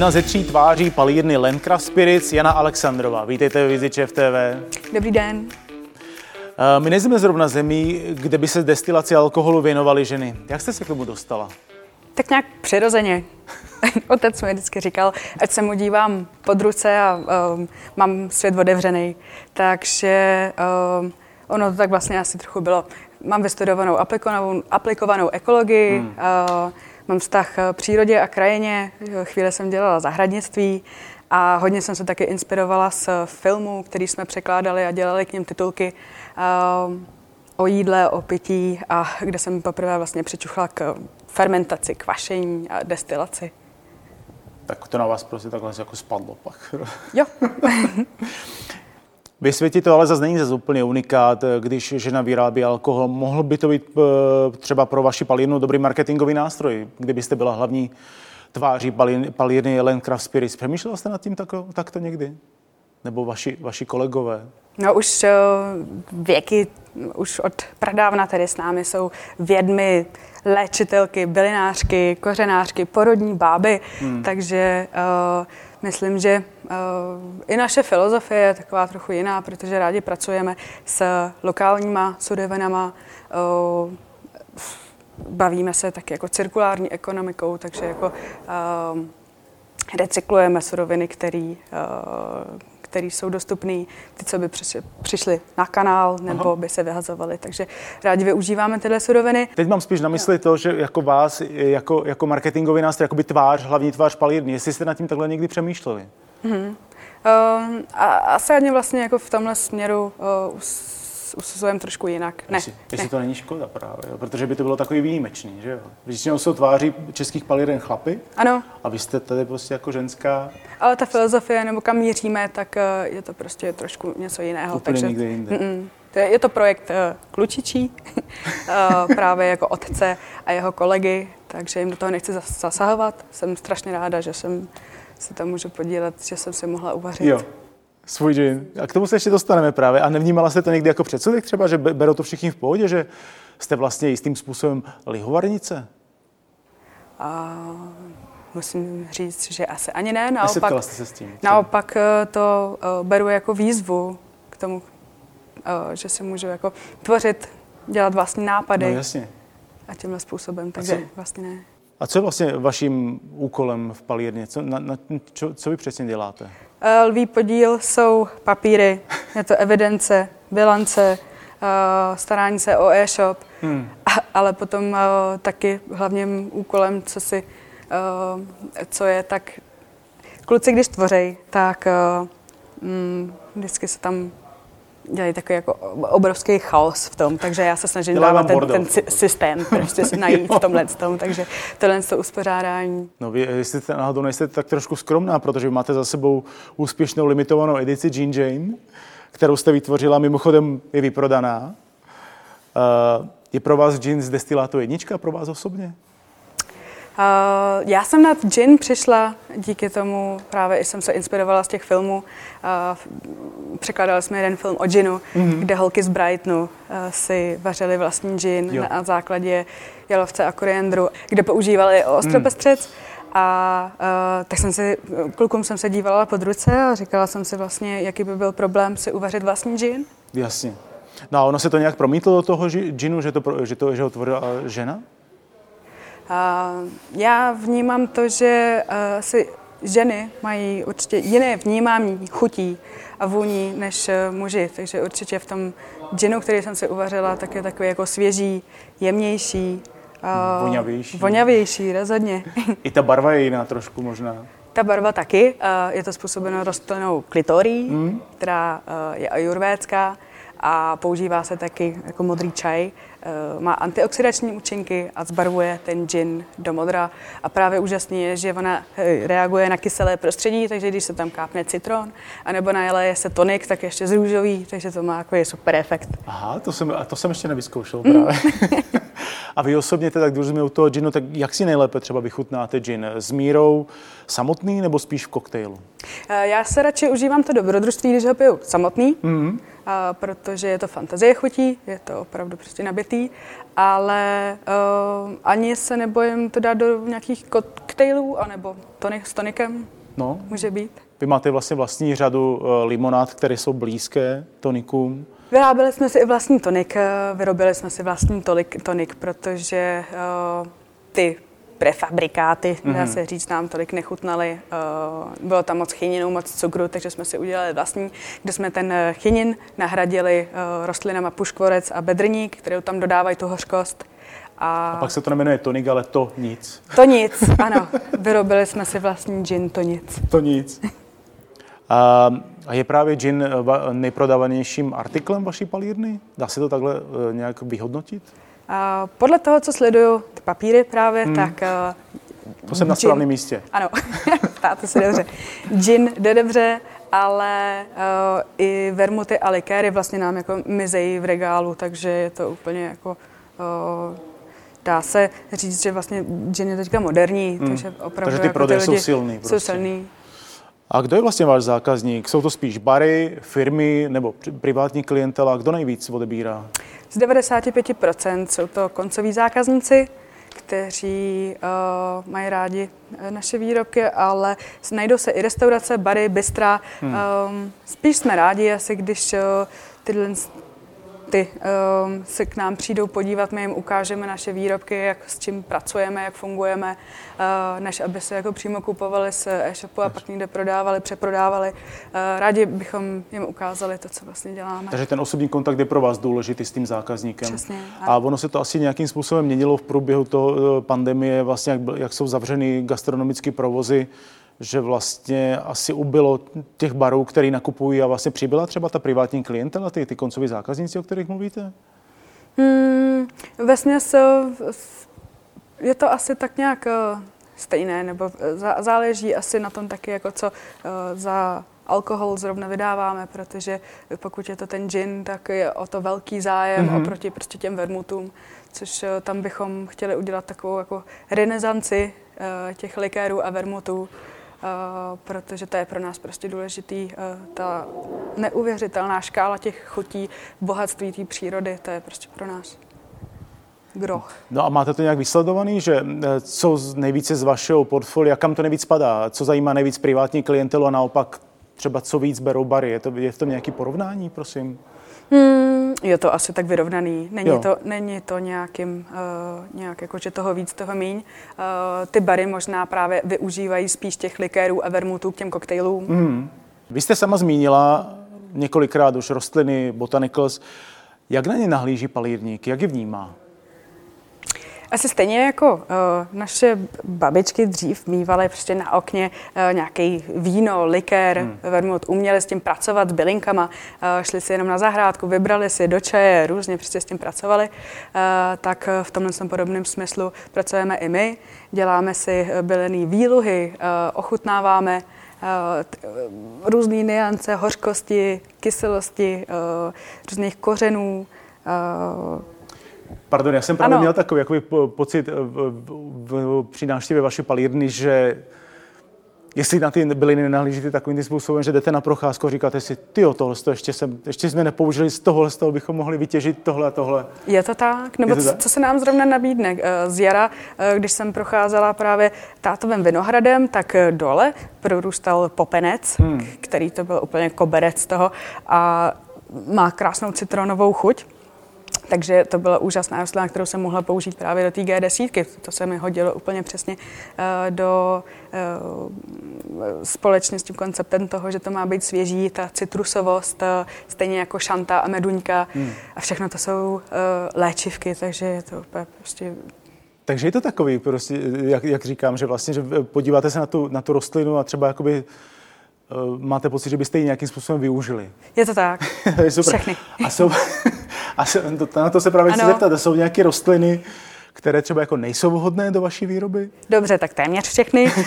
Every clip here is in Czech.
Jedna ze tří tváří palírny Landcraft Spirits, Jana Alexandrova. Vítejte ve Vizi TV. Dobrý den. Eh, my nejsme zrovna zemí, kde by se destilaci alkoholu věnovaly ženy. Jak jste se k tomu dostala? Tak nějak přirozeně. Otec mi vždycky říkal, ať se mu dívám pod ruce a um, mám svět otevřený. Takže um, ono to tak vlastně asi trochu bylo. Mám vystudovanou aplikovanou, aplikovanou ekologii, hmm. uh, mám vztah k přírodě a krajině, chvíli jsem dělala zahradnictví a hodně jsem se taky inspirovala z filmů, který jsme překládali a dělali k ním titulky uh, o jídle, o pití a kde jsem poprvé vlastně přičuchla k fermentaci, kvašení a destilaci. Tak to na vás prostě takhle jako spadlo pak. Jo. Ve světě to ale zase není zase úplně unikát, když žena vyrábí alkohol. Mohl by to být eh, třeba pro vaši palírnu dobrý marketingový nástroj, kdybyste byla hlavní tváří palírny Landcraft Spirits. Přemýšlela jste nad tím takto, takto někdy? Nebo vaši, vaši kolegové? No už eh, věky, už od pradávna tady s námi jsou vědmy, léčitelky, bylinářky, kořenářky, porodní báby, hmm. takže uh, myslím, že i naše filozofie je taková trochu jiná, protože rádi pracujeme s lokálníma surovinama, uh, bavíme se taky jako cirkulární ekonomikou, takže jako uh, recyklujeme suroviny, které které jsou dostupné, ty, co by přišly na kanál nebo Aha. by se vyhazovaly. Takže rádi využíváme tyhle suroviny. Teď mám spíš na mysli to, že jako vás, jako, jako marketingový nástroj, jako by tvář, hlavní tvář palírny, jestli jste nad tím takhle někdy přemýšleli? Mm-hmm. Uh, a asi ani vlastně jako v tomhle směru uh, usuzujeme trošku jinak. Ne. Jestli, jestli ne. to není škoda právě, jo? protože by to bylo takový výjimečný, že jo? Většinou jsou tváří českých palíren chlapy. Ano. A vy jste tady prostě jako ženská. Ale ta filozofie, nebo kam míříme, tak eh, je to prostě trošku něco jiného. Úplně takže, někde jinde. Mm-mm. Je to projekt uh, klučičí, uh, právě jako otce a jeho kolegy, takže jim do toho nechci zasahovat. Jsem strašně ráda, že jsem se tam můžu podílet, že jsem si mohla uvařit. Jo svůj džin. A k tomu se ještě dostaneme právě. A nevnímala jste to někdy jako předsudek třeba, že berou to všichni v pohodě, že jste vlastně jistým způsobem lihovarnice? A musím říct, že asi ani ne. Naopak, jste se s tím? Naopak eh, to uh, beru jako výzvu k tomu, uh, že si můžu jako tvořit, dělat vlastní nápady. No jasně. A tímhle způsobem, takže vlastně ne. A co je vlastně vaším úkolem v palírně? Co, na, na, čo, co vy přesně děláte? Eh, lví podíl jsou papíry, je to evidence, bilance, eh, starání se o e-shop, hmm. ale potom eh, taky hlavním úkolem, co si, co je, tak kluci, když tvoří, tak mm, vždycky se tam dělají takový jako obrovský chaos v tom, takže já se snažím dávat ten, ten systém, prostě najít v tomhle tom, takže tohle to uspořádání. No vy, jestli jste náhodou nejste tak trošku skromná, protože vy máte za sebou úspěšnou limitovanou edici Jean Jane, kterou jste vytvořila, mimochodem je vyprodaná. Uh, je pro vás gin z destilátu jednička, pro vás osobně? Uh, já jsem na gin přišla díky tomu, právě jsem se inspirovala z těch filmů. Uh, překládali jsme jeden film o ginu, mm-hmm. kde holky z Brightonu uh, si vařily vlastní gin jo. na základě jalovce a koriandru, kde používali ostropestřec. Mm. A uh, tak jsem si, klukům jsem se dívala pod ruce a říkala jsem si vlastně, jaký by byl problém si uvařit vlastní gin. Jasně. No a ono se to nějak promítlo do toho ginu, že, to, že, to, že ho tvořila žena? Já vnímám to, že eh, si ženy mají určitě jiné vnímání chutí a vůní než eh, muži, takže určitě v tom džinu, který jsem si uvařila, tak je takový jako svěží, jemnější, eh, voňavější. Voňavější, rozhodně. I ta barva je jiná trošku možná. Ta barva taky. Je to způsobeno rostlinou klitorí, mm. která je ajurvédská a používá se taky jako modrý čaj. Eh, má antioxidační účinky a zbarvuje ten gin do modra. A právě úžasný je, že ona eh, reaguje na kyselé prostředí, takže když se tam kápne citron, anebo najeleje se tonik, tak ještě z růžový, takže to má jako super efekt. Aha, to jsem, a to jsem ještě nevyzkoušel mm. právě. a vy osobně teda, když jsme u toho ginu, tak jak si nejlépe třeba vychutnáte gin? S mírou samotný nebo spíš v koktejlu? Eh, já se radši užívám to dobrodružství, když ho piju samotný. Mm. A protože je to fantazie chutí, je to opravdu prostě nabitý, ale uh, ani se nebojím to dát do nějakých koktejlů, anebo tonik s tonikem. No. Může být. Vy máte vlastně vlastní řadu uh, limonád, které jsou blízké tonikům. Vyráběli jsme si i vlastní tonik, vyrobili jsme si vlastní tolik, tonik, protože uh, ty prefabrikáty, mm-hmm. dá se říct, nám tolik nechutnaly. Uh, bylo tam moc chyninu, moc cukru, takže jsme si udělali vlastní, kde jsme ten eh, chynin nahradili uh, rostlinama puškvorec a bedrník, které tam dodávají tu hořkost. A... a pak se to nemenuje tonik, ale to nic. To nic, ano. Vyrobili jsme si vlastní gin, to nic. To nic. A je právě gin nejprodávanějším artiklem vaší palírny? Dá se to takhle nějak vyhodnotit? Podle toho, co sleduju ty papíry právě, hmm. tak... Uh, to jsem na správném místě. Ano, ptáte se dobře. Gin jde dobře, ale uh, i vermuty a likéry vlastně nám jako mizejí v regálu, takže je to úplně jako... Uh, dá se říct, že vlastně gin je teďka moderní, hmm. takže opravdu takže ty jako prodeje jsou silný. Prostě. Jsou silný. A kdo je vlastně váš zákazník? Jsou to spíš bary, firmy nebo privátní klientela? Kdo nejvíc odebírá? Z 95% jsou to koncoví zákazníci, kteří uh, mají rádi eh, naše výrobky, ale najdou se i restaurace, bary, bystra. Hmm. Um, spíš jsme rádi asi, když uh, tyhle ty um, se k nám přijdou podívat, my jim ukážeme naše výrobky, jak s čím pracujeme, jak fungujeme, uh, než aby se jako přímo kupovali z e-shopu a pak někde prodávali, přeprodávali. Uh, rádi bychom jim ukázali to, co vlastně děláme. Takže ten osobní kontakt je pro vás důležitý s tím zákazníkem. Přesně. A ono se to asi nějakým způsobem měnilo v průběhu toho pandemie, vlastně jak, jak jsou zavřeny gastronomické provozy že vlastně asi ubylo těch barů, který nakupují a vlastně přibyla třeba ta privátní klientela, ty, ty koncoví zákazníci, o kterých mluvíte? Hmm, vesměs je to asi tak nějak eh, stejné, nebo záleží asi na tom taky, jako co eh, za alkohol zrovna vydáváme, protože pokud je to ten gin, tak je o to velký zájem mm-hmm. oproti prostě těm vermutům, což eh, tam bychom chtěli udělat takovou jako renesanci těch likérů a vermutů, Eh, protože to je pro nás prostě důležitý. Eh, ta neuvěřitelná škála těch chutí, bohatství té přírody, to je prostě pro nás groch. No a máte to nějak vysledovaný, že eh, co nejvíce z vašeho portfolia, kam to nejvíc padá, co zajímá nejvíc privátní klientelu a naopak třeba co víc berou bary? Je to, je v tom nějaké porovnání, prosím? Hmm, je to asi tak vyrovnaný. Není, to, není to nějakým, uh, nějak jako, že toho víc, toho míň. Uh, ty bary možná právě využívají spíš těch likérů a vermutů k těm koktejlům. Hmm. Vy jste sama zmínila několikrát už rostliny, botanicals. Jak na ně nahlíží palírník? Jak je vnímá? Asi stejně jako uh, naše babičky dřív mývaly prostě na okně uh, nějaký víno, likér, hmm. vermut, uměli s tím pracovat s bylinkama, uh, šli si jenom na zahrádku, vybrali si do čaje, různě prostě s tím pracovali, uh, tak v tomhle podobném smyslu pracujeme i my. Děláme si bylený výluhy, uh, ochutnáváme uh, různé niance, hořkosti, kyselosti, uh, různých kořenů, uh, Pardon, já jsem právě ano. měl takový jakoby, pocit v, v, v, při návštěvě vaší palírny, že jestli na ty byliny nenahlížíte takovým způsobem, že jdete na procházku a říkáte si, ty tohle ještě, jsem, ještě jsme nepoužili z tohohle, z toho bychom mohli vytěžit tohle a tohle. Je to tak? Nebo to co, tak? co se nám zrovna nabídne? Eh, z jara, eh, když jsem procházela právě tátovým vinohradem, tak eh, dole prorůstal popenec, hmm. který to byl úplně koberec toho a má krásnou citronovou chuť. Takže to byla úžasná rostlina, kterou jsem mohla použít právě do té G10. To se mi hodilo úplně přesně uh, do uh, společně s tím konceptem toho, že to má být svěží, ta citrusovost, uh, stejně jako šanta a meduňka. Hmm. A všechno to jsou léčivky, takže je to úplně prostě takže je to takový, prostě, jak, jak říkám, že vlastně, že podíváte se na tu, na tu rostlinu a třeba jakoby máte pocit, že byste ji nějakým způsobem využili. Je to tak. super. Všechny. A jsou, a se, to, na to se právě chci zeptat, jsou nějaké rostliny, které třeba jako nejsou vhodné do vaší výroby? Dobře, tak téměř všechny.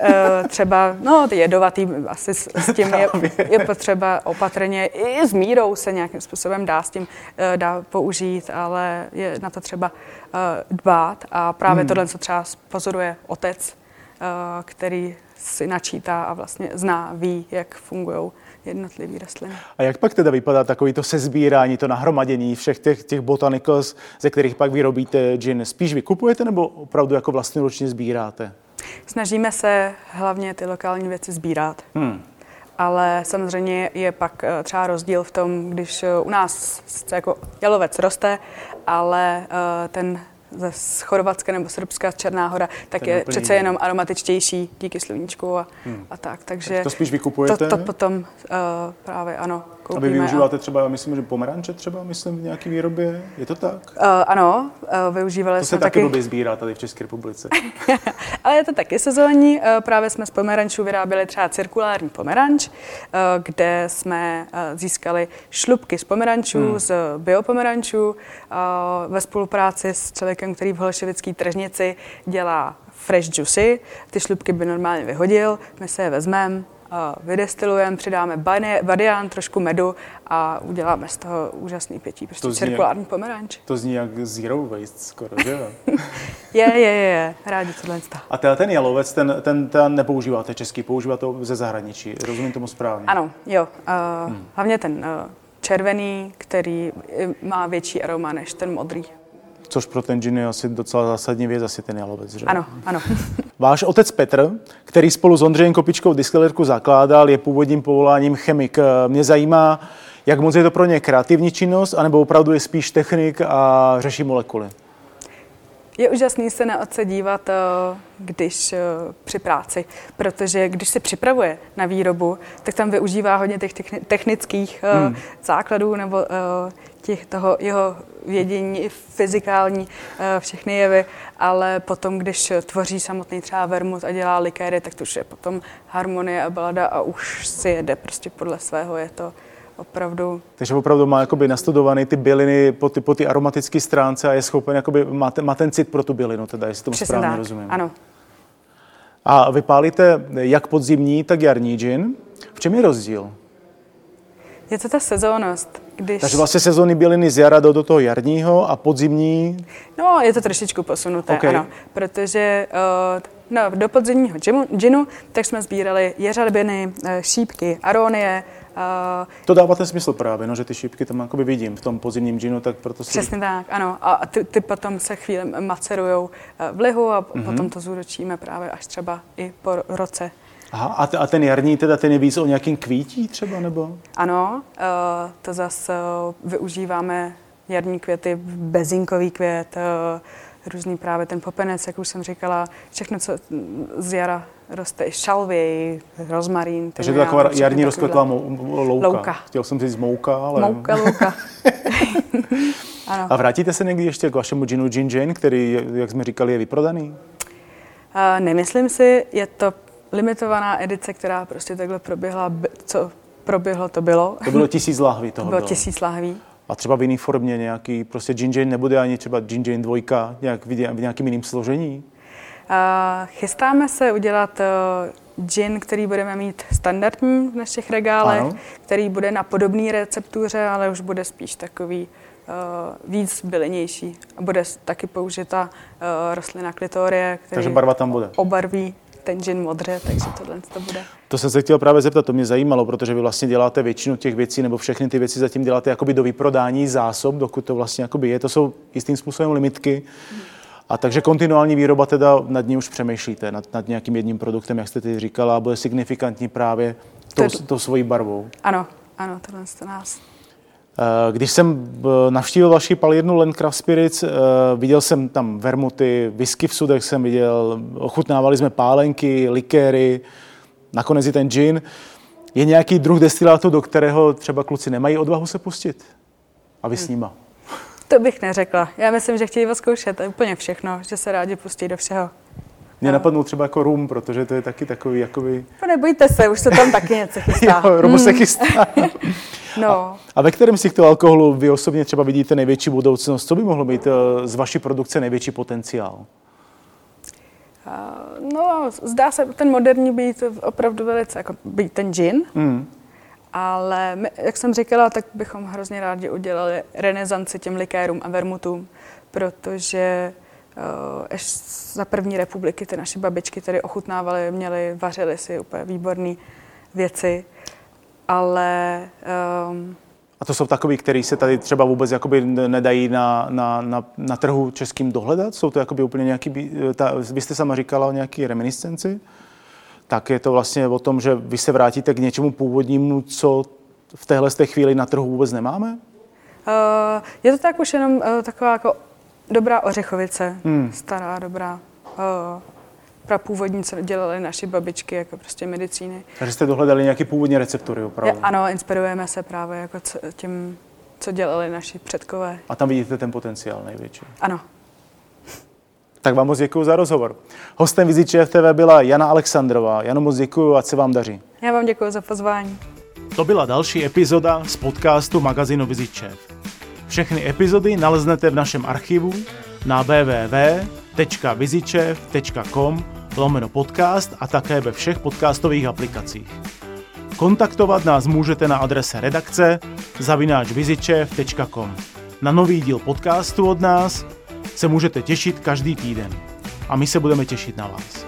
Eh, třeba, no, ty jedovatý, asi s, s tím je, je potřeba opatrně, i s mírou se nějakým způsobem dá s tím eh, dá použít, ale je na to třeba eh, dbát a právě hmm. tohle, co třeba pozoruje otec, který si načítá a vlastně zná, ví, jak fungují jednotlivé rostliny. A jak pak teda vypadá takový to sezbírání, to nahromadění všech těch, těch botanicals, ze kterých pak vyrobíte gin? Spíš vykupujete nebo opravdu jako vlastnoručně sbíráte? Snažíme se hlavně ty lokální věci sbírat. Hmm. Ale samozřejmě je pak eh, třeba rozdíl v tom, když eh, u nás jako jalovec roste, ale eh, ten ze Chorvatska nebo Srbska, Černá hora, tak Ten je přece jenom aromatičtější díky sluníčku a, hmm. a tak. Takže tak to spíš vykupujete? To, to potom uh, právě ano, koupíme. A vy využíváte a... třeba, myslím, že pomeranče třeba, myslím, v nějaké výrobě? Je to tak? Uh, ano, uh, využívali to jsme se taky blbě sbírá tady v České republice. Ale je to taky sezónní. Uh, právě jsme z pomerančů vyráběli třeba cirkulární pomeranč, uh, kde jsme uh, získali šlubky z pomerančů, hmm. z biopomerančů uh, ve spolupráci s člověkem, který v Holešovické tržnici dělá fresh juicy. Ty šlubky by normálně vyhodil, my se je vezmeme, vydestilujeme, přidáme badian, trošku medu a uděláme z toho úžasný pětí, prostě to cirkulární jak, pomeranč. To zní jak zero waste skoro, že jo? je, je, je, je, rádi tohle. A teda ten jalovec, ten, ten, ten nepoužíváte český, používáte to ze zahraničí, rozumím tomu správně? Ano, jo, uh, hmm. hlavně ten uh, červený, který má větší aroma než ten modrý. Což pro ten gin je asi docela zásadní věc, asi ten jalovec, že? Ano, ano. Váš otec Petr, který spolu s Ondřejem Kopičkou distilerku zakládal, je původním povoláním chemik. Mě zajímá, jak moc je to pro ně kreativní činnost, anebo opravdu je spíš technik a řeší molekuly? Je úžasný se na otce dívat, eh, když eh, při práci, protože když se připravuje na výrobu, tak tam využívá hodně těch technických eh, hmm. základů nebo těch toho jeho vědění, i fyzikální, všechny jevy, ale potom, když tvoří samotný třeba vermut a dělá likéry, tak to už je potom harmonie a balada a už si jede prostě podle svého, je to opravdu. Takže opravdu má jakoby nastudovaný ty byliny po ty, po ty aromatické stránce a je schopen, jakoby, má, ten, má ten cit pro tu bylinu, teda, jestli tomu Přesně správně tak. rozumím. Ano. A vypálíte jak podzimní, tak jarní gin. V čem je rozdíl? Je to ta sezónnost. Když... Takže vlastně sezóny byliny z jara do, do toho jarního a podzimní? No, je to trošičku posunuté, okay. ano. Protože uh, no, do podzimního ginu, ginu tak jsme sbírali jeřabiny, eh, šípky, aronie, to dává ten smysl právě, no, že ty šípky tam jakoby vidím v tom podzimním džinu, tak proto si... Přesně tak, ano. A ty, ty potom se chvíli macerujou eh, v lihu a mm-hmm. potom to zúročíme právě až třeba i po roce. Aha, a, t- a ten jarní teda ten je víc o nějakým kvítí třeba, nebo? Ano, uh, to zase uh, využíváme jarní květy, bezinkový květ, uh, různý právě ten popenec, jak už jsem říkala, všechno, co z jara roste, i šalvě, rozmarín. Takže to je taková jarní rozkvetlá louka. louka. Chtěl jsem říct mouka, ale... Mouka, louka. ano. A vrátíte se někdy ještě k vašemu ginu Gin Jane, který, jak jsme říkali, je vyprodaný? Uh, nemyslím si, je to limitovaná edice, která prostě takhle proběhla, co proběhlo, to bylo. To bylo tisíc lahví toho to bylo. bylo. tisíc lahví. A třeba v jiné formě nějaký, prostě Gin Jane nebude ani třeba Gin Jane dvojka, nějak v nějakým jiným složení? Chystáme se udělat uh, gin, který budeme mít standardní v našich regálech, ano. který bude na podobné receptuře, ale už bude spíš takový uh, víc bylinější. A bude taky použita uh, rostlina klitorie, který takže barva tam bude. obarví ten gin modře, takže tohle to bude. To jsem se chtěl právě zeptat, to mě zajímalo, protože vy vlastně děláte většinu těch věcí, nebo všechny ty věci zatím děláte jakoby do vyprodání zásob, dokud to vlastně jakoby je. To jsou jistým způsobem limitky. Hmm a takže kontinuální výroba teda nad ní už přemýšlíte, nad, nad nějakým jedním produktem, jak jste teď říkala, a bude signifikantní právě tou, to, tou svojí barvou. Ano, ano, tohle to nás. Eh, když jsem eh, navštívil vaši palírnu Landcraft Spirits, eh, viděl jsem tam vermuty, whisky v sudech jsem viděl, ochutnávali jsme pálenky, likéry, nakonec i ten gin. Je nějaký druh destilátu, do kterého třeba kluci nemají odvahu se pustit? A vy s nima? To bych neřekla. Já myslím, že chtějí zkoušet úplně všechno, že se rádi pustí do všeho. Mě napadnul třeba jako rum, protože to je taky takový jakoby... No nebojte se, už se tam taky něco chystá. jo, rum se hmm. chystá. no. A, a ve kterém z těchto alkoholů vy osobně třeba vidíte největší budoucnost? Co by mohlo být eh, z vaší produkce největší potenciál? Uh, no, zdá se ten moderní být opravdu velice, jako být ten gin. Mm. Ale my, jak jsem říkala, tak bychom hrozně rádi udělali renesanci těm likérům a vermutům, protože uh, ještě za první republiky ty naše babičky tady ochutnávaly, měly, vařily si úplně výborné věci. ale um, a to jsou takový, který se tady třeba vůbec jakoby nedají na, na, na, na trhu českým dohledat? Jsou to jakoby úplně nějaký, ta, vy jste sama říkala o nějaký reminiscenci? Tak je to vlastně o tom, že vy se vrátíte k něčemu původnímu, co v téhle té chvíli na trhu vůbec nemáme? Uh, je to tak už jenom uh, taková jako dobrá ořechovice, hmm. stará, dobrá. Uh, prapůvodní, co dělali naši babičky, jako prostě medicíny. Takže jste dohledali nějaké původní receptury opravdu? Je, ano, inspirujeme se právě jako tím, co dělali naši předkové. A tam vidíte ten potenciál největší? Ano. Tak vám moc děkuji za rozhovor. Hostem Viziče TV byla Jana Alexandrová. Jano, moc děkuji a se vám daří. Já vám děkuji za pozvání. To byla další epizoda z podcastu magazínu Viziče. Všechny epizody naleznete v našem archivu na www.vizičev.com lomeno podcast a také ve všech podcastových aplikacích. Kontaktovat nás můžete na adrese redakce zavináčvizičev.com. Na nový díl podcastu od nás se můžete těšit každý týden. A my se budeme těšit na vás.